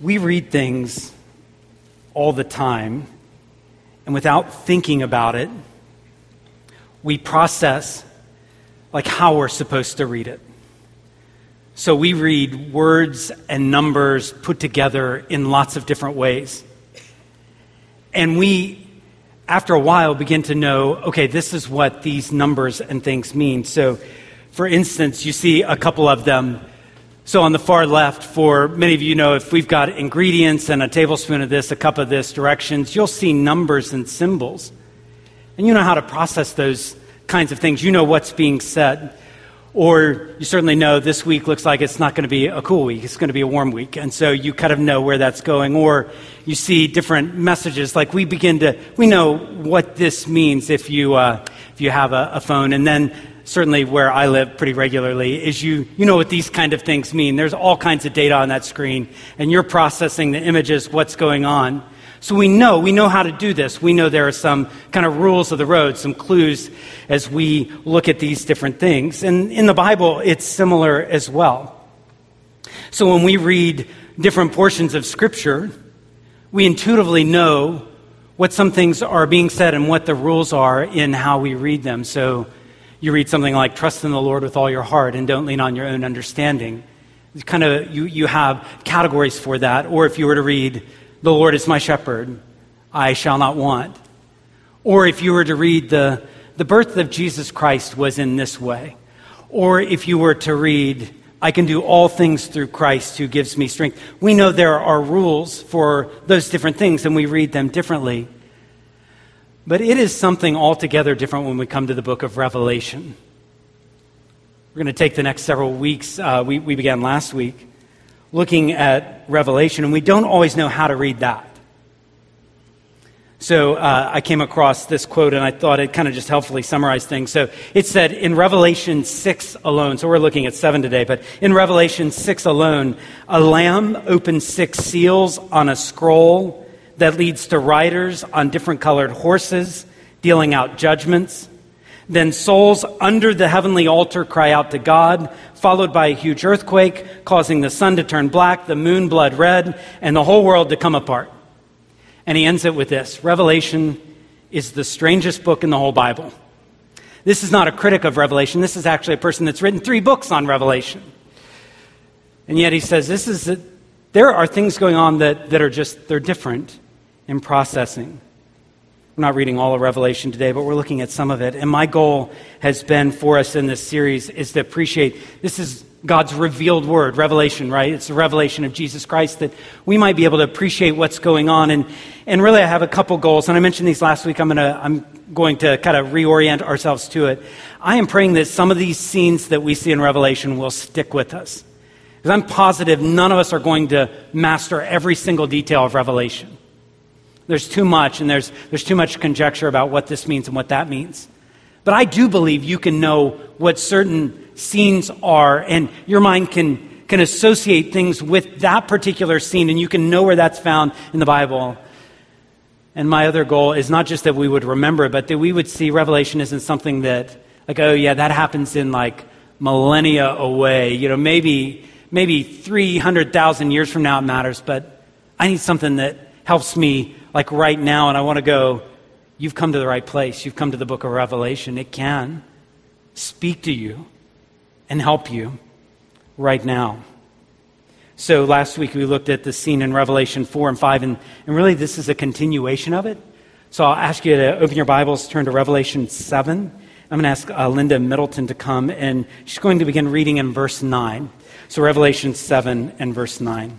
we read things all the time, and without thinking about it, we process like how we're supposed to read it. So we read words and numbers put together in lots of different ways. And we, after a while, begin to know okay, this is what these numbers and things mean. So, for instance, you see a couple of them. So, on the far left, for many of you know, if we've got ingredients and a tablespoon of this, a cup of this, directions, you'll see numbers and symbols. And you know how to process those kinds of things. You know what's being said. Or you certainly know this week looks like it's not going to be a cool week, it's going to be a warm week. And so you kind of know where that's going. Or you see different messages. Like we begin to, we know what this means if you, uh, if you have a, a phone. And then certainly where I live pretty regularly is you, you know what these kind of things mean. There's all kinds of data on that screen, and you're processing the images, what's going on. So we know, we know how to do this. We know there are some kind of rules of the road, some clues as we look at these different things. And in the Bible, it's similar as well. So when we read different portions of Scripture, we intuitively know what some things are being said and what the rules are in how we read them. So you read something like, trust in the Lord with all your heart and don't lean on your own understanding. kind of, you, you have categories for that. Or if you were to read, the Lord is my shepherd, I shall not want. Or if you were to read the, the birth of Jesus Christ was in this way. Or if you were to read, I can do all things through Christ who gives me strength. We know there are rules for those different things and we read them differently. But it is something altogether different when we come to the book of Revelation. We're going to take the next several weeks, uh, we, we began last week, looking at Revelation, and we don't always know how to read that. So uh, I came across this quote, and I thought it kind of just helpfully summarized things. So it said in Revelation 6 alone, so we're looking at 7 today, but in Revelation 6 alone, a lamb opened six seals on a scroll that leads to riders on different colored horses, dealing out judgments. Then souls under the heavenly altar cry out to God, followed by a huge earthquake, causing the sun to turn black, the moon blood red, and the whole world to come apart. And he ends it with this Revelation is the strangest book in the whole Bible. This is not a critic of Revelation. This is actually a person that's written three books on Revelation. And yet he says this is a, there are things going on that, that are just they're different in processing. We're not reading all of Revelation today, but we're looking at some of it. And my goal has been for us in this series is to appreciate this is God's revealed word, revelation, right? It's the revelation of Jesus Christ that we might be able to appreciate what's going on. And, and really, I have a couple goals, and I mentioned these last week. I'm, gonna, I'm going to kind of reorient ourselves to it. I am praying that some of these scenes that we see in Revelation will stick with us. Because I'm positive none of us are going to master every single detail of Revelation. There's too much, and there's, there's too much conjecture about what this means and what that means. But I do believe you can know what certain scenes are, and your mind can, can associate things with that particular scene, and you can know where that's found in the Bible. And my other goal is not just that we would remember but that we would see Revelation isn't something that, like, oh, yeah, that happens in like millennia away. You know, maybe, maybe 300,000 years from now it matters, but I need something that helps me like right now and I want to go, you've come to the right place. You've come to the book of Revelation. It can speak to you and help you right now. So last week we looked at the scene in Revelation 4 and 5, and, and really this is a continuation of it. So I'll ask you to open your Bibles, turn to Revelation 7. I'm going to ask uh, Linda Middleton to come, and she's going to begin reading in verse 9. So Revelation 7 and verse 9.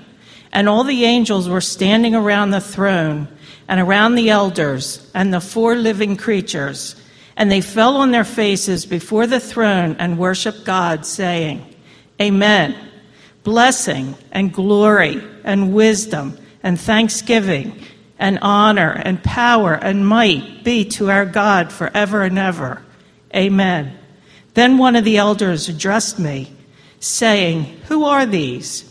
And all the angels were standing around the throne and around the elders and the four living creatures. And they fell on their faces before the throne and worshiped God, saying, Amen. Blessing and glory and wisdom and thanksgiving and honor and power and might be to our God forever and ever. Amen. Then one of the elders addressed me, saying, Who are these,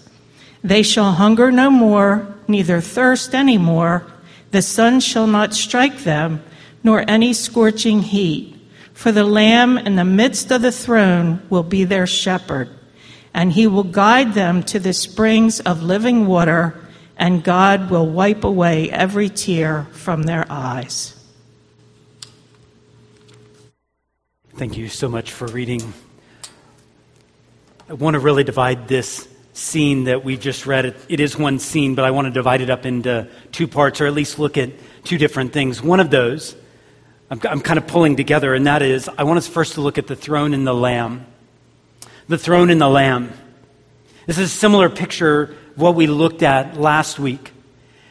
They shall hunger no more, neither thirst any more. The sun shall not strike them, nor any scorching heat. For the Lamb in the midst of the throne will be their shepherd, and he will guide them to the springs of living water and God will wipe away every tear from their eyes. Thank you so much for reading. I want to really divide this scene that we just read. It, it is one scene, but I want to divide it up into two parts, or at least look at two different things. One of those I'm, I'm kind of pulling together, and that is I want us first to look at the throne and the Lamb. The throne and the Lamb. This is a similar picture of what we looked at last week.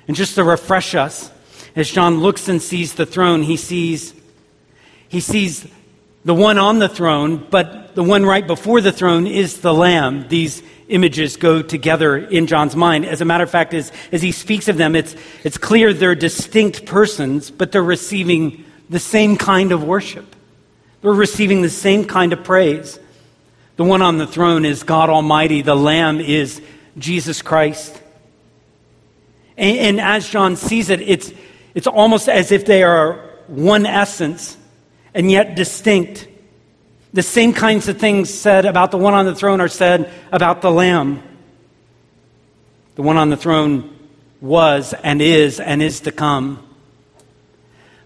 And just to refresh us, as John looks and sees the throne, he sees, he sees the one on the throne, but the one right before the throne is the Lamb. These images go together in John's mind. As a matter of fact, as, as he speaks of them, it's, it's clear they're distinct persons, but they're receiving the same kind of worship. They're receiving the same kind of praise. The one on the throne is God Almighty. The Lamb is Jesus Christ. And, and as John sees it, it's, it's almost as if they are one essence and yet distinct. The same kinds of things said about the one on the throne are said about the Lamb. The one on the throne was and is and is to come.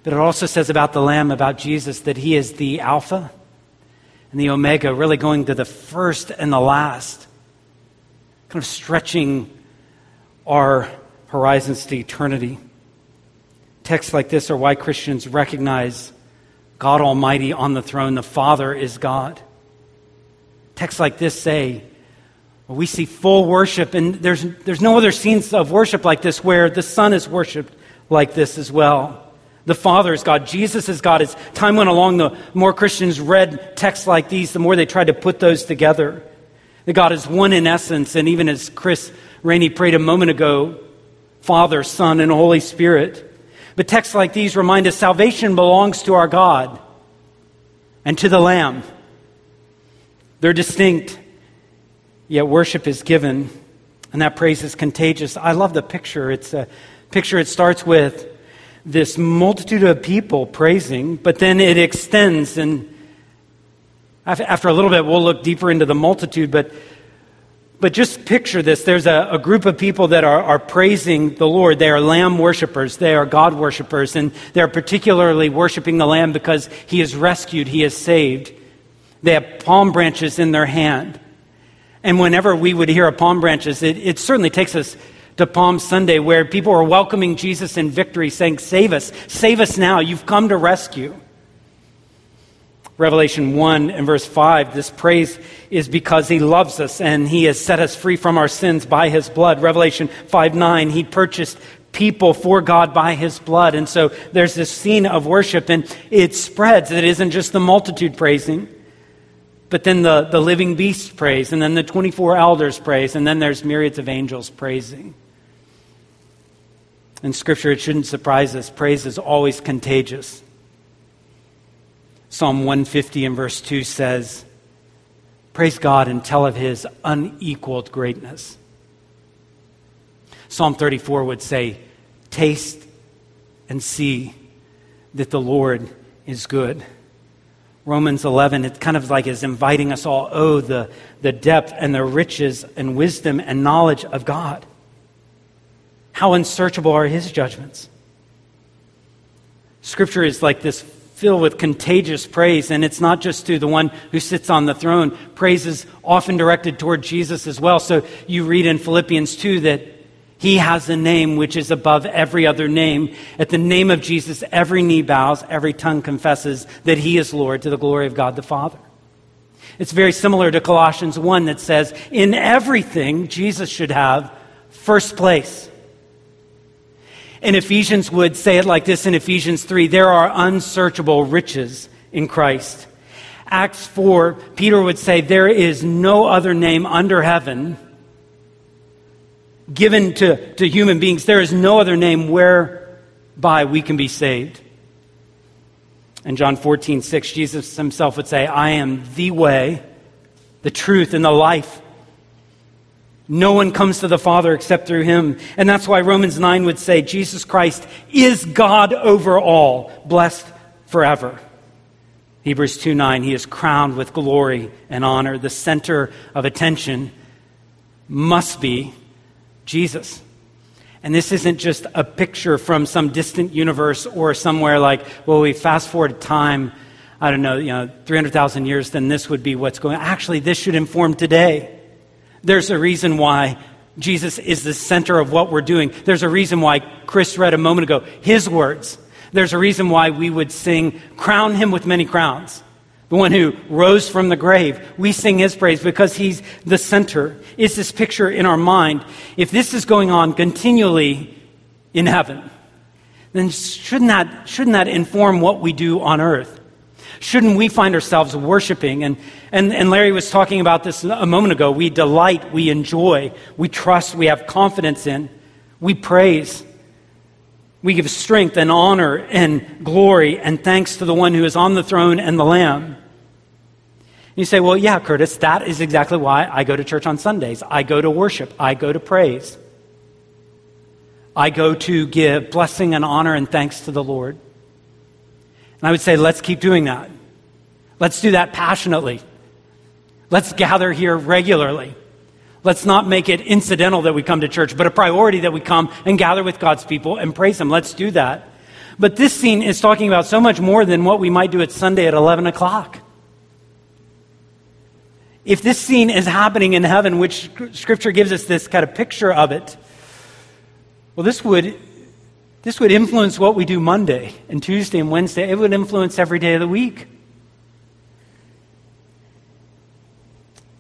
But it also says about the Lamb, about Jesus, that he is the Alpha and the Omega, really going to the first and the last kind of stretching our horizons to eternity. Texts like this are why Christians recognize God Almighty on the throne. The Father is God. Texts like this say, we see full worship, and there's, there's no other scenes of worship like this where the Son is worshiped like this as well. The Father is God. Jesus is God. As time went along, the more Christians read texts like these, the more they tried to put those together. That God is one in essence, and even as Chris Rainey prayed a moment ago, Father, Son, and Holy Spirit. But texts like these remind us salvation belongs to our God and to the Lamb. They're distinct, yet worship is given, and that praise is contagious. I love the picture. It's a picture, it starts with this multitude of people praising, but then it extends and after a little bit, we'll look deeper into the multitude, but, but just picture this. There's a, a group of people that are, are praising the Lord. They are lamb worshippers. They are God worshippers, and they're particularly worshiping the lamb because he is rescued, he is saved. They have palm branches in their hand. And whenever we would hear of palm branches, it, it certainly takes us to Palm Sunday where people are welcoming Jesus in victory, saying, Save us, save us now. You've come to rescue. Revelation 1 and verse 5, this praise is because he loves us and he has set us free from our sins by his blood. Revelation 5 9, he purchased people for God by his blood. And so there's this scene of worship and it spreads. It isn't just the multitude praising, but then the, the living beast praise, and then the 24 elders praise, and then there's myriads of angels praising. In Scripture, it shouldn't surprise us. Praise is always contagious. Psalm 150 and verse 2 says, Praise God and tell of his unequaled greatness. Psalm 34 would say, Taste and see that the Lord is good. Romans 11, it kind of like is inviting us all, oh, the, the depth and the riches and wisdom and knowledge of God. How unsearchable are his judgments. Scripture is like this filled with contagious praise. And it's not just to the one who sits on the throne. Praise is often directed toward Jesus as well. So you read in Philippians 2 that he has a name which is above every other name. At the name of Jesus, every knee bows, every tongue confesses that he is Lord to the glory of God the Father. It's very similar to Colossians 1 that says, in everything, Jesus should have first place. And Ephesians would say it like this in Ephesians 3 there are unsearchable riches in Christ. Acts 4, Peter would say, There is no other name under heaven given to, to human beings. There is no other name whereby we can be saved. And John 14, 6, Jesus himself would say, I am the way, the truth, and the life. No one comes to the Father except through him. And that's why Romans 9 would say Jesus Christ is God over all, blessed forever. Hebrews 2 9, he is crowned with glory and honor. The center of attention must be Jesus. And this isn't just a picture from some distant universe or somewhere like, well, we fast forward time, I don't know, you know, 300,000 years, then this would be what's going on. Actually, this should inform today. There's a reason why Jesus is the center of what we're doing. There's a reason why Chris read a moment ago his words. There's a reason why we would sing, Crown him with many crowns. The one who rose from the grave. We sing his praise because he's the center. It's this picture in our mind. If this is going on continually in heaven, then shouldn't that, shouldn't that inform what we do on earth? Shouldn't we find ourselves worshiping? And, and, and Larry was talking about this a moment ago. We delight, we enjoy, we trust, we have confidence in, we praise. We give strength and honor and glory and thanks to the one who is on the throne and the Lamb. You say, well, yeah, Curtis, that is exactly why I go to church on Sundays. I go to worship. I go to praise. I go to give blessing and honor and thanks to the Lord. And I would say, let's keep doing that. Let's do that passionately. Let's gather here regularly. Let's not make it incidental that we come to church, but a priority that we come and gather with God's people and praise Him. Let's do that. But this scene is talking about so much more than what we might do at Sunday at 11 o'clock. If this scene is happening in heaven, which Scripture gives us this kind of picture of it, well, this would this would influence what we do Monday and Tuesday and Wednesday. It would influence every day of the week.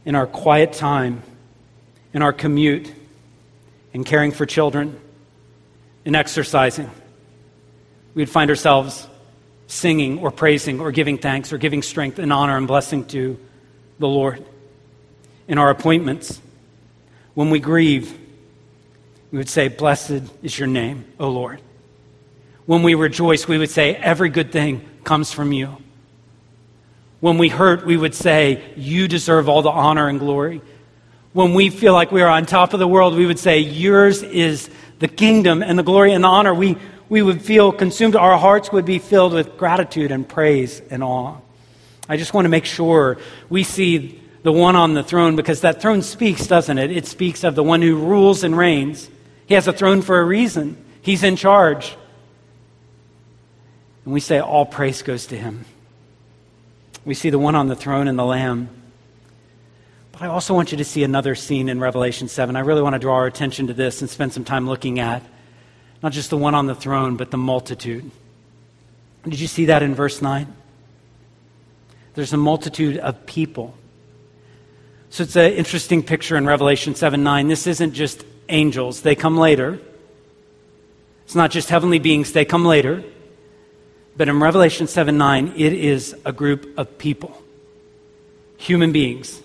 In our quiet time, in our commute, in caring for children, in exercising, we'd find ourselves singing or praising or giving thanks or giving strength and honor and blessing to the Lord. In our appointments, when we grieve, we would say, Blessed is your name, O Lord. When we rejoice, we would say, Every good thing comes from you. When we hurt, we would say, You deserve all the honor and glory. When we feel like we are on top of the world, we would say, Yours is the kingdom and the glory and the honor. We, we would feel consumed. Our hearts would be filled with gratitude and praise and awe. I just want to make sure we see the one on the throne because that throne speaks, doesn't it? It speaks of the one who rules and reigns. He has a throne for a reason, He's in charge. And we say, All praise goes to him. We see the one on the throne and the Lamb. But I also want you to see another scene in Revelation 7. I really want to draw our attention to this and spend some time looking at not just the one on the throne, but the multitude. Did you see that in verse 9? There's a multitude of people. So it's an interesting picture in Revelation 7 9. This isn't just angels, they come later. It's not just heavenly beings, they come later. But in Revelation 7 9, it is a group of people, human beings,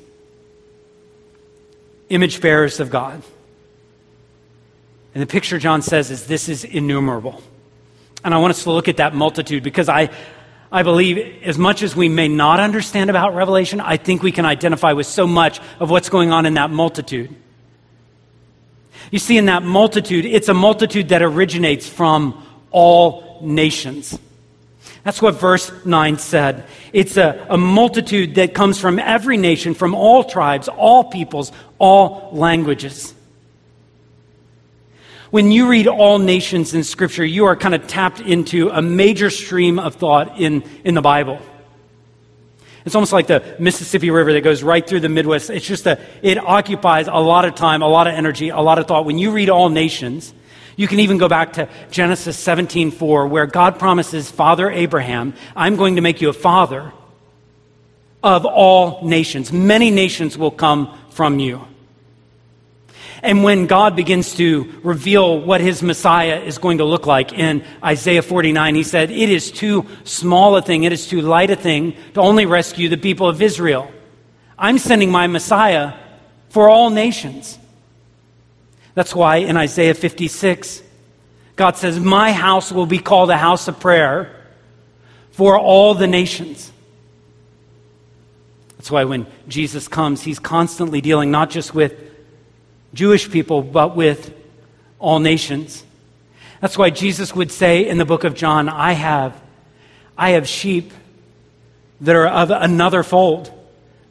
image bearers of God. And the picture John says is this is innumerable. And I want us to look at that multitude because I, I believe as much as we may not understand about Revelation, I think we can identify with so much of what's going on in that multitude. You see, in that multitude, it's a multitude that originates from all nations. That's what verse 9 said. It's a, a multitude that comes from every nation, from all tribes, all peoples, all languages. When you read all nations in Scripture, you are kind of tapped into a major stream of thought in, in the Bible. It's almost like the Mississippi River that goes right through the Midwest. It's just a, it occupies a lot of time, a lot of energy, a lot of thought. When you read all nations, you can even go back to Genesis 17:4 where God promises Father Abraham, I'm going to make you a father of all nations. Many nations will come from you. And when God begins to reveal what his Messiah is going to look like in Isaiah 49, he said, It is too small a thing, it is too light a thing to only rescue the people of Israel. I'm sending my Messiah for all nations. That's why in Isaiah 56, God says, My house will be called a house of prayer for all the nations. That's why when Jesus comes, he's constantly dealing not just with Jewish people, but with all nations. That's why Jesus would say in the book of John, I have, I have sheep that are of another fold,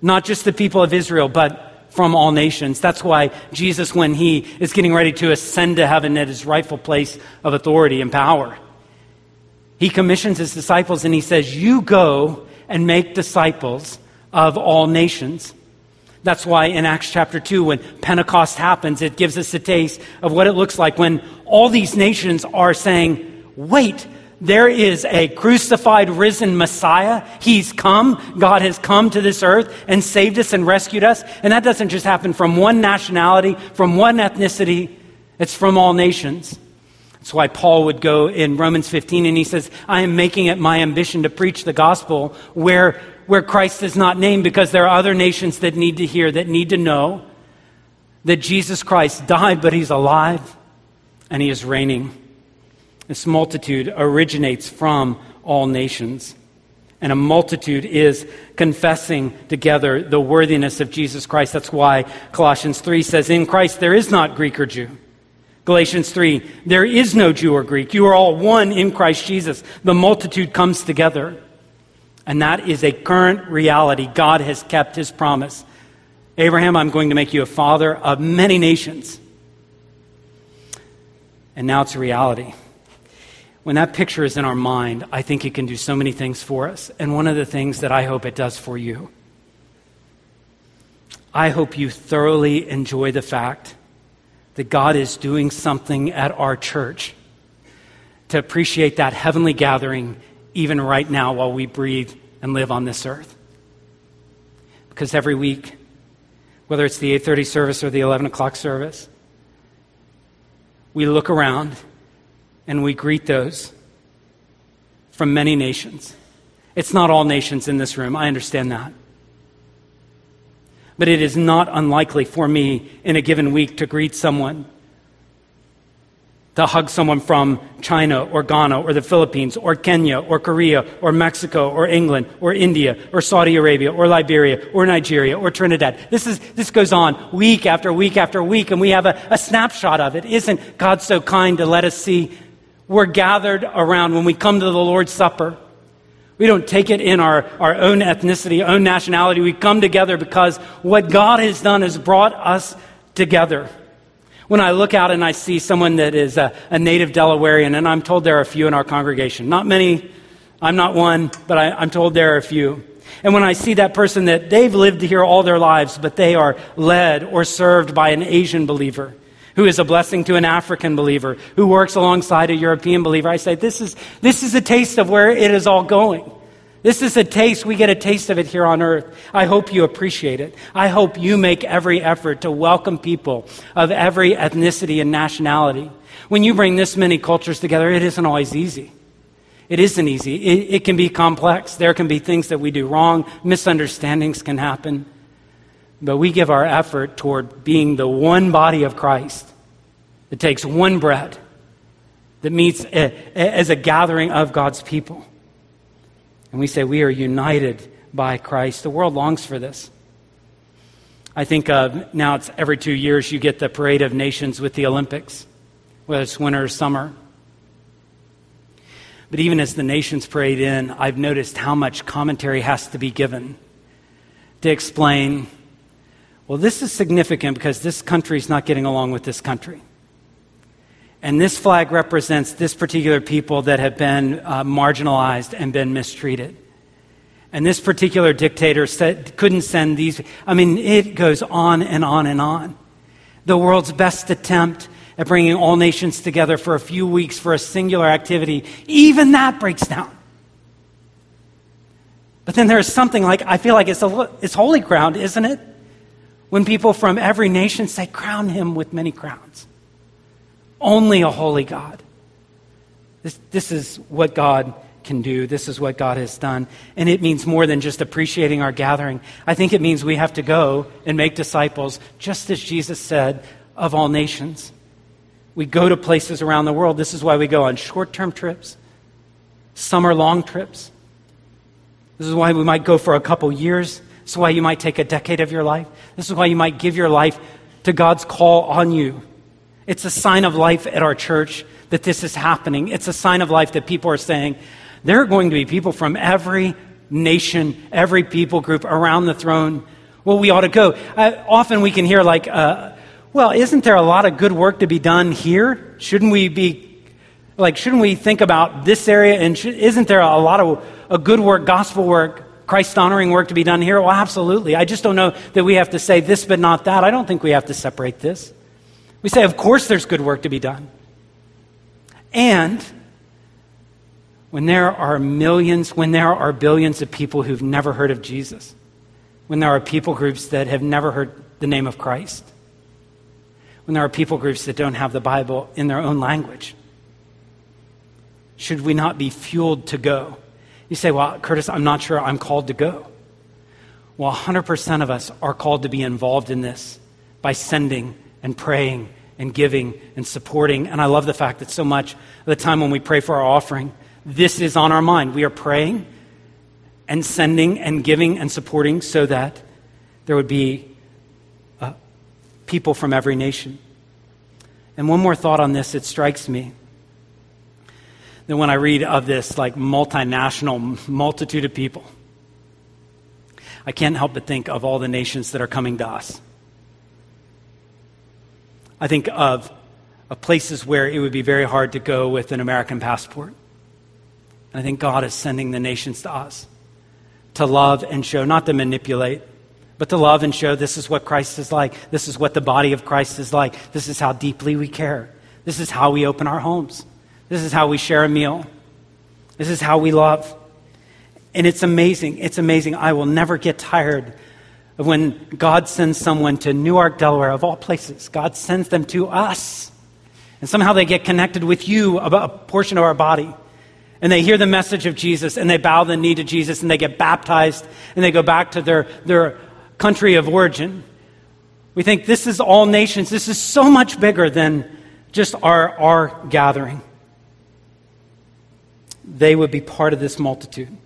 not just the people of Israel, but from all nations. That's why Jesus, when he is getting ready to ascend to heaven at his rightful place of authority and power, he commissions his disciples and he says, You go and make disciples of all nations. That's why in Acts chapter 2, when Pentecost happens, it gives us a taste of what it looks like when all these nations are saying, wait, there is a crucified, risen Messiah. He's come. God has come to this earth and saved us and rescued us. And that doesn't just happen from one nationality, from one ethnicity, it's from all nations. That's why Paul would go in Romans 15 and he says, I am making it my ambition to preach the gospel where where Christ is not named because there are other nations that need to hear, that need to know that Jesus Christ died, but he's alive and he is reigning. This multitude originates from all nations. And a multitude is confessing together the worthiness of Jesus Christ. That's why Colossians 3 says, In Christ there is not Greek or Jew. Galatians 3, there is no Jew or Greek. You are all one in Christ Jesus. The multitude comes together. And that is a current reality. God has kept his promise. Abraham, I'm going to make you a father of many nations. And now it's a reality. When that picture is in our mind, I think it can do so many things for us. And one of the things that I hope it does for you, I hope you thoroughly enjoy the fact that God is doing something at our church to appreciate that heavenly gathering even right now while we breathe and live on this earth. Because every week, whether it's the 8:30 service or the 11 o'clock service, we look around and we greet those from many nations. It's not all nations in this room, I understand that. But it is not unlikely for me in a given week to greet someone to hug someone from China or Ghana or the Philippines or Kenya or Korea or Mexico or England or India or Saudi Arabia or Liberia or Nigeria or Trinidad. This, is, this goes on week after week after week, and we have a, a snapshot of it. Isn't God so kind to let us see we're gathered around when we come to the Lord's Supper? We don't take it in our, our own ethnicity, own nationality. We come together because what God has done has brought us together. When I look out and I see someone that is a, a native Delawarean, and I'm told there are a few in our congregation, not many, I'm not one, but I, I'm told there are a few. And when I see that person that they've lived here all their lives, but they are led or served by an Asian believer who is a blessing to an African believer who works alongside a European believer, I say, this is, this is a taste of where it is all going. This is a taste. We get a taste of it here on earth. I hope you appreciate it. I hope you make every effort to welcome people of every ethnicity and nationality. When you bring this many cultures together, it isn't always easy. It isn't easy. It, it can be complex. There can be things that we do wrong. Misunderstandings can happen. But we give our effort toward being the one body of Christ that takes one bread, that meets a, a, as a gathering of God's people. And we say we are united by Christ. The world longs for this. I think uh, now it's every two years you get the parade of nations with the Olympics, whether it's winter or summer. But even as the nations parade in, I've noticed how much commentary has to be given to explain well, this is significant because this country is not getting along with this country. And this flag represents this particular people that have been uh, marginalized and been mistreated. And this particular dictator said, couldn't send these. I mean, it goes on and on and on. The world's best attempt at bringing all nations together for a few weeks for a singular activity, even that breaks down. But then there's something like, I feel like it's, a, it's holy ground, isn't it? When people from every nation say, Crown him with many crowns. Only a holy God. This, this is what God can do. This is what God has done. And it means more than just appreciating our gathering. I think it means we have to go and make disciples, just as Jesus said, of all nations. We go to places around the world. This is why we go on short term trips, summer long trips. This is why we might go for a couple years. This is why you might take a decade of your life. This is why you might give your life to God's call on you. It's a sign of life at our church that this is happening. It's a sign of life that people are saying, there are going to be people from every nation, every people group around the throne. Well, we ought to go. Uh, often we can hear, like, uh, well, isn't there a lot of good work to be done here? Shouldn't we be, like, shouldn't we think about this area? And should, isn't there a lot of a good work, gospel work, Christ honoring work to be done here? Well, absolutely. I just don't know that we have to say this but not that. I don't think we have to separate this. We say, of course, there's good work to be done. And when there are millions, when there are billions of people who've never heard of Jesus, when there are people groups that have never heard the name of Christ, when there are people groups that don't have the Bible in their own language, should we not be fueled to go? You say, Well, Curtis, I'm not sure I'm called to go. Well, 100% of us are called to be involved in this by sending and praying and giving and supporting. And I love the fact that so much of the time when we pray for our offering, this is on our mind. We are praying and sending and giving and supporting so that there would be uh, people from every nation. And one more thought on this, it strikes me that when I read of this like multinational multitude of people, I can't help but think of all the nations that are coming to us. I think of, of places where it would be very hard to go with an American passport. And I think God is sending the nations to us to love and show, not to manipulate, but to love and show this is what Christ is like. This is what the body of Christ is like. This is how deeply we care. This is how we open our homes. This is how we share a meal. This is how we love. And it's amazing. It's amazing. I will never get tired of when God sends someone to Newark, Delaware, of all places. God sends them to us. And somehow they get connected with you, a portion of our body. And they hear the message of Jesus and they bow the knee to Jesus and they get baptized and they go back to their, their country of origin. We think this is all nations. This is so much bigger than just our, our gathering. They would be part of this multitude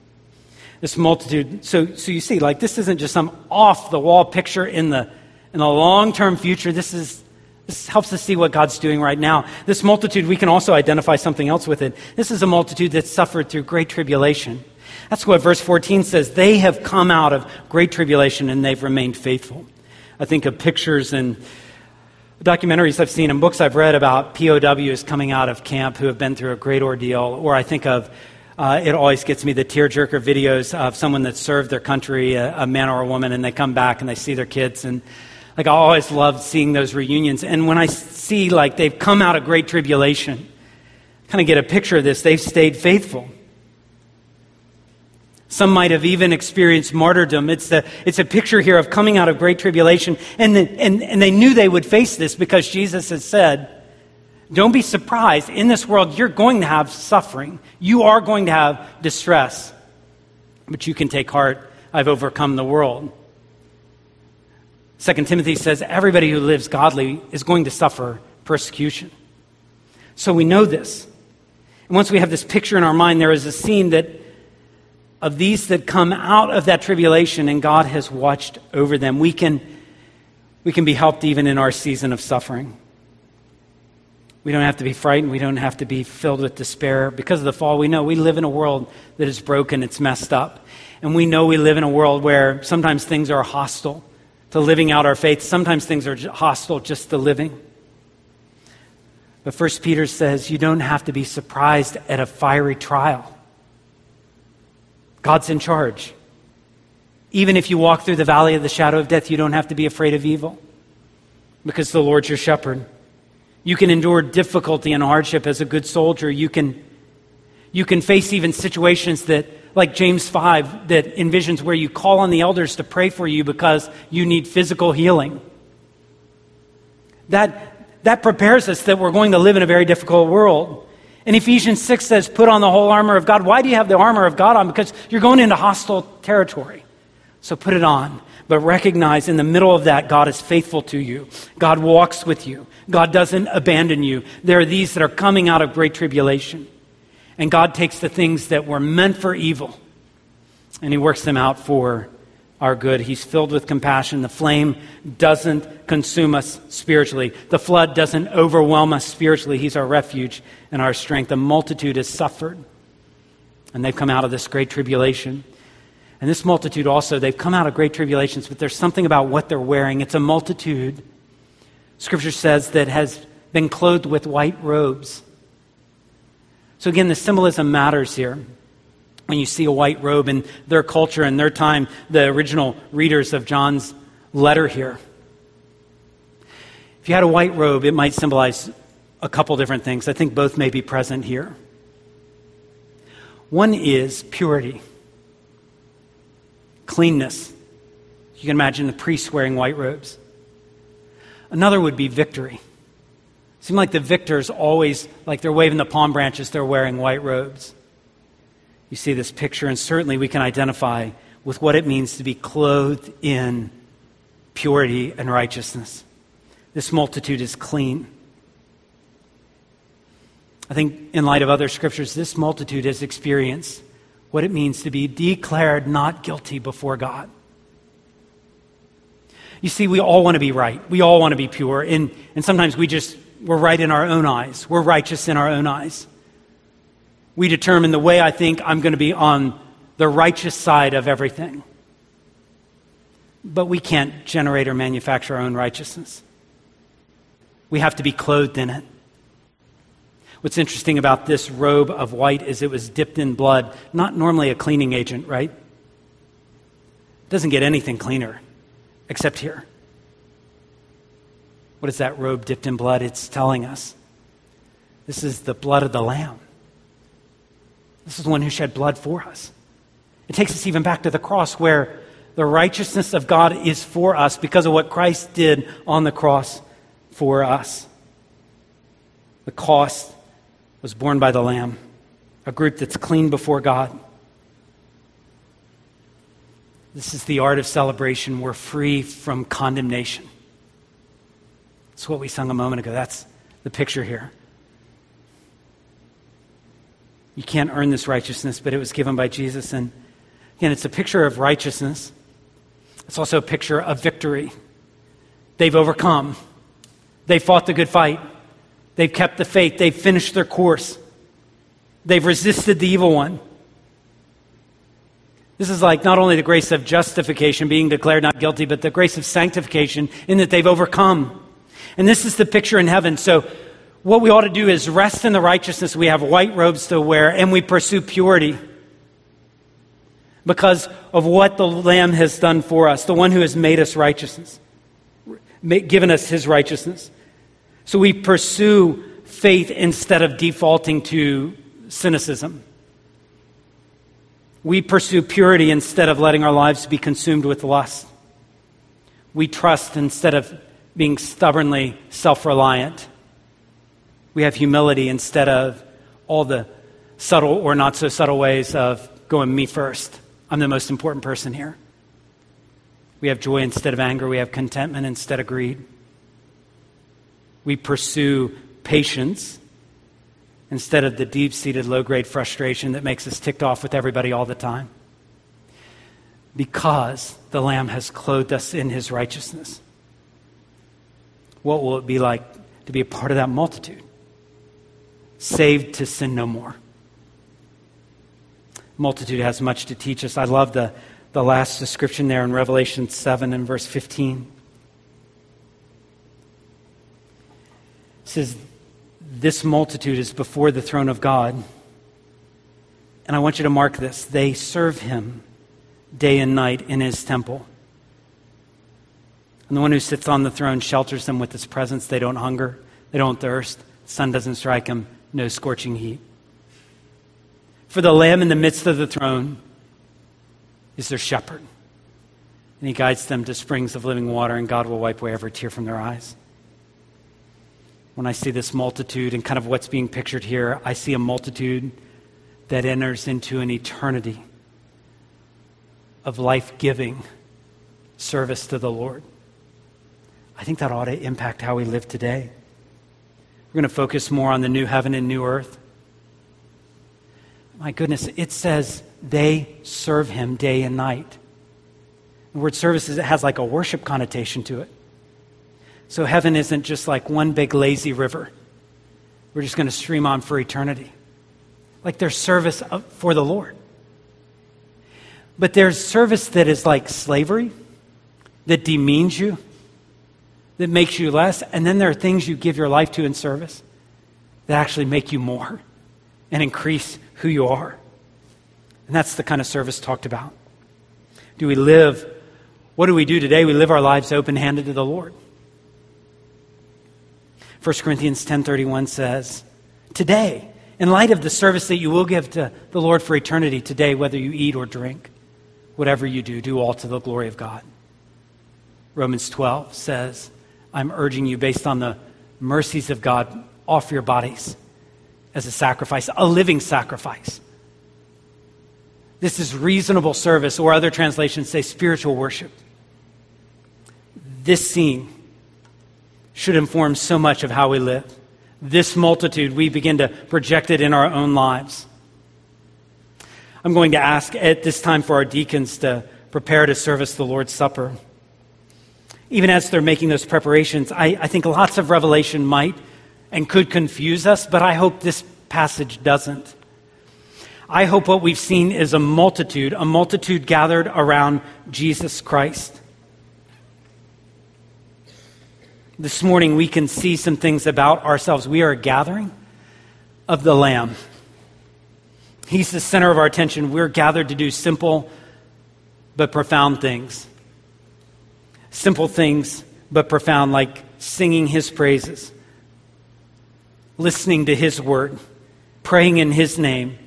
this multitude. So, so you see, like, this isn't just some off the wall picture in the, in the long term future. This is, this helps us see what God's doing right now. This multitude, we can also identify something else with it. This is a multitude that suffered through great tribulation. That's what verse 14 says. They have come out of great tribulation and they've remained faithful. I think of pictures and documentaries I've seen and books I've read about POWs coming out of camp who have been through a great ordeal, or I think of uh, it always gets me the tearjerker videos of someone that served their country, a, a, man or a woman, and they come back and they see their kids. And like I always love seeing those reunions. And when I see like they've come out of great tribulation, kind of get a picture of this. They've stayed faithful. Some might have even experienced martyrdom. It's, the, it's a picture here of coming out of great tribulation. And, the, and, and they knew they would face this because Jesus has said, don't be surprised. In this world, you're going to have suffering. You are going to have distress. But you can take heart. I've overcome the world. Second Timothy says everybody who lives godly is going to suffer persecution. So we know this. And once we have this picture in our mind, there is a scene that of these that come out of that tribulation and God has watched over them. We can, we can be helped even in our season of suffering. We don't have to be frightened. We don't have to be filled with despair. Because of the fall, we know we live in a world that is broken, it's messed up. And we know we live in a world where sometimes things are hostile to living out our faith, sometimes things are hostile just to living. But First Peter says you don't have to be surprised at a fiery trial. God's in charge. Even if you walk through the valley of the shadow of death, you don't have to be afraid of evil because the Lord's your shepherd. You can endure difficulty and hardship as a good soldier. You can, you can face even situations that, like James 5, that envisions where you call on the elders to pray for you because you need physical healing. That, that prepares us that we're going to live in a very difficult world. And Ephesians 6 says, put on the whole armor of God. Why do you have the armor of God on? Because you're going into hostile territory. So put it on. But recognize in the middle of that, God is faithful to you. God walks with you. God doesn't abandon you. There are these that are coming out of great tribulation. And God takes the things that were meant for evil and He works them out for our good. He's filled with compassion. The flame doesn't consume us spiritually, the flood doesn't overwhelm us spiritually. He's our refuge and our strength. A multitude has suffered, and they've come out of this great tribulation. And this multitude also, they've come out of great tribulations, but there's something about what they're wearing. It's a multitude, Scripture says, that has been clothed with white robes. So again, the symbolism matters here. When you see a white robe in their culture and their time, the original readers of John's letter here. If you had a white robe, it might symbolize a couple different things. I think both may be present here. One is purity cleanness. You can imagine the priests wearing white robes. Another would be victory. It seems like the victors always, like they're waving the palm branches, they're wearing white robes. You see this picture, and certainly we can identify with what it means to be clothed in purity and righteousness. This multitude is clean. I think, in light of other scriptures, this multitude has experienced what it means to be declared not guilty before God. You see, we all want to be right. We all want to be pure. And, and sometimes we just, we're right in our own eyes. We're righteous in our own eyes. We determine the way I think I'm going to be on the righteous side of everything. But we can't generate or manufacture our own righteousness. We have to be clothed in it. What's interesting about this robe of white is it was dipped in blood, not normally a cleaning agent, right? It doesn't get anything cleaner except here. What is that robe dipped in blood? It's telling us this is the blood of the Lamb. This is the one who shed blood for us. It takes us even back to the cross where the righteousness of God is for us because of what Christ did on the cross for us. The cost was borne by the Lamb, a group that's clean before God. This is the art of celebration. We're free from condemnation. That's what we sung a moment ago. That's the picture here. You can't earn this righteousness, but it was given by Jesus. And again, it's a picture of righteousness. It's also a picture of victory. They've overcome, They've fought the good fight. They've kept the faith. They've finished their course. They've resisted the evil one. This is like not only the grace of justification, being declared not guilty, but the grace of sanctification in that they've overcome. And this is the picture in heaven. So, what we ought to do is rest in the righteousness. We have white robes to wear, and we pursue purity because of what the Lamb has done for us, the one who has made us righteousness, given us his righteousness. So we pursue faith instead of defaulting to cynicism. We pursue purity instead of letting our lives be consumed with lust. We trust instead of being stubbornly self reliant. We have humility instead of all the subtle or not so subtle ways of going me first. I'm the most important person here. We have joy instead of anger. We have contentment instead of greed. We pursue patience instead of the deep seated low grade frustration that makes us ticked off with everybody all the time. Because the Lamb has clothed us in his righteousness. What will it be like to be a part of that multitude? Saved to sin no more. Multitude has much to teach us. I love the, the last description there in Revelation 7 and verse 15. It says, This multitude is before the throne of God. And I want you to mark this. They serve him day and night in his temple. And the one who sits on the throne shelters them with his presence. They don't hunger, they don't thirst, the sun doesn't strike them, no scorching heat. For the Lamb in the midst of the throne is their shepherd. And he guides them to springs of living water, and God will wipe away every tear from their eyes. When I see this multitude and kind of what's being pictured here, I see a multitude that enters into an eternity of life giving service to the Lord. I think that ought to impact how we live today. We're going to focus more on the new heaven and new earth. My goodness, it says they serve him day and night. The word service it has like a worship connotation to it. So heaven isn't just like one big lazy river. We're just going to stream on for eternity like there's service for the Lord. But there's service that is like slavery, that demeans you, that makes you less. And then there are things you give your life to in service that actually make you more and increase who you are. And that's the kind of service talked about. Do we live, what do we do today? We live our lives open handed to the Lord. 1 Corinthians 10:31 says, "Today in light of the service that you will give to the Lord for eternity today, whether you eat or drink, whatever you do, do all to the glory of God. Romans 12 says, I'm urging you, based on the mercies of God, offer your bodies as a sacrifice, a living sacrifice. This is reasonable service, or other translations say spiritual worship. This scene should inform so much of how we live this multitude, we begin to project it in our own lives. I'm going to ask at this time for our deacons to prepare to service the Lord's Supper. Even as they're making those preparations, I, I think lots of revelation might and could confuse us, but I hope this passage doesn't. I hope what we've seen is a multitude, a multitude gathered around Jesus Christ. This morning, we can see some things about ourselves. We are a gathering of the Lamb. He's the center of our attention. We're gathered to do simple but profound things. Simple things but profound, like singing His praises, listening to His word, praying in His name,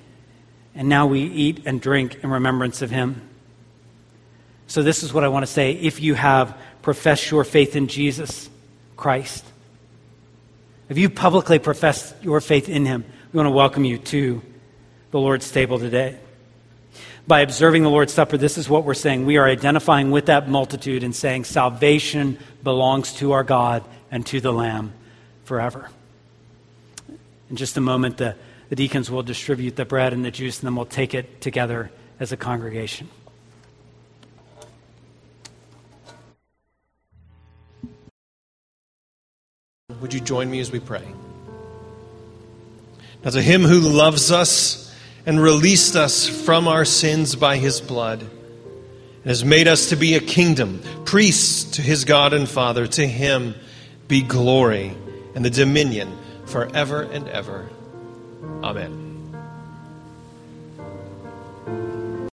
and now we eat and drink in remembrance of Him. So, this is what I want to say. If you have professed your faith in Jesus, Christ, if you publicly profess your faith in him, we want to welcome you to the Lord's table today. By observing the Lord's Supper, this is what we're saying. We are identifying with that multitude and saying salvation belongs to our God and to the Lamb forever. In just a moment, the, the deacons will distribute the bread and the juice, and then we'll take it together as a congregation. Would you join me as we pray? Now, to him who loves us and released us from our sins by his blood, and has made us to be a kingdom, priests to his God and Father, to him be glory and the dominion forever and ever. Amen.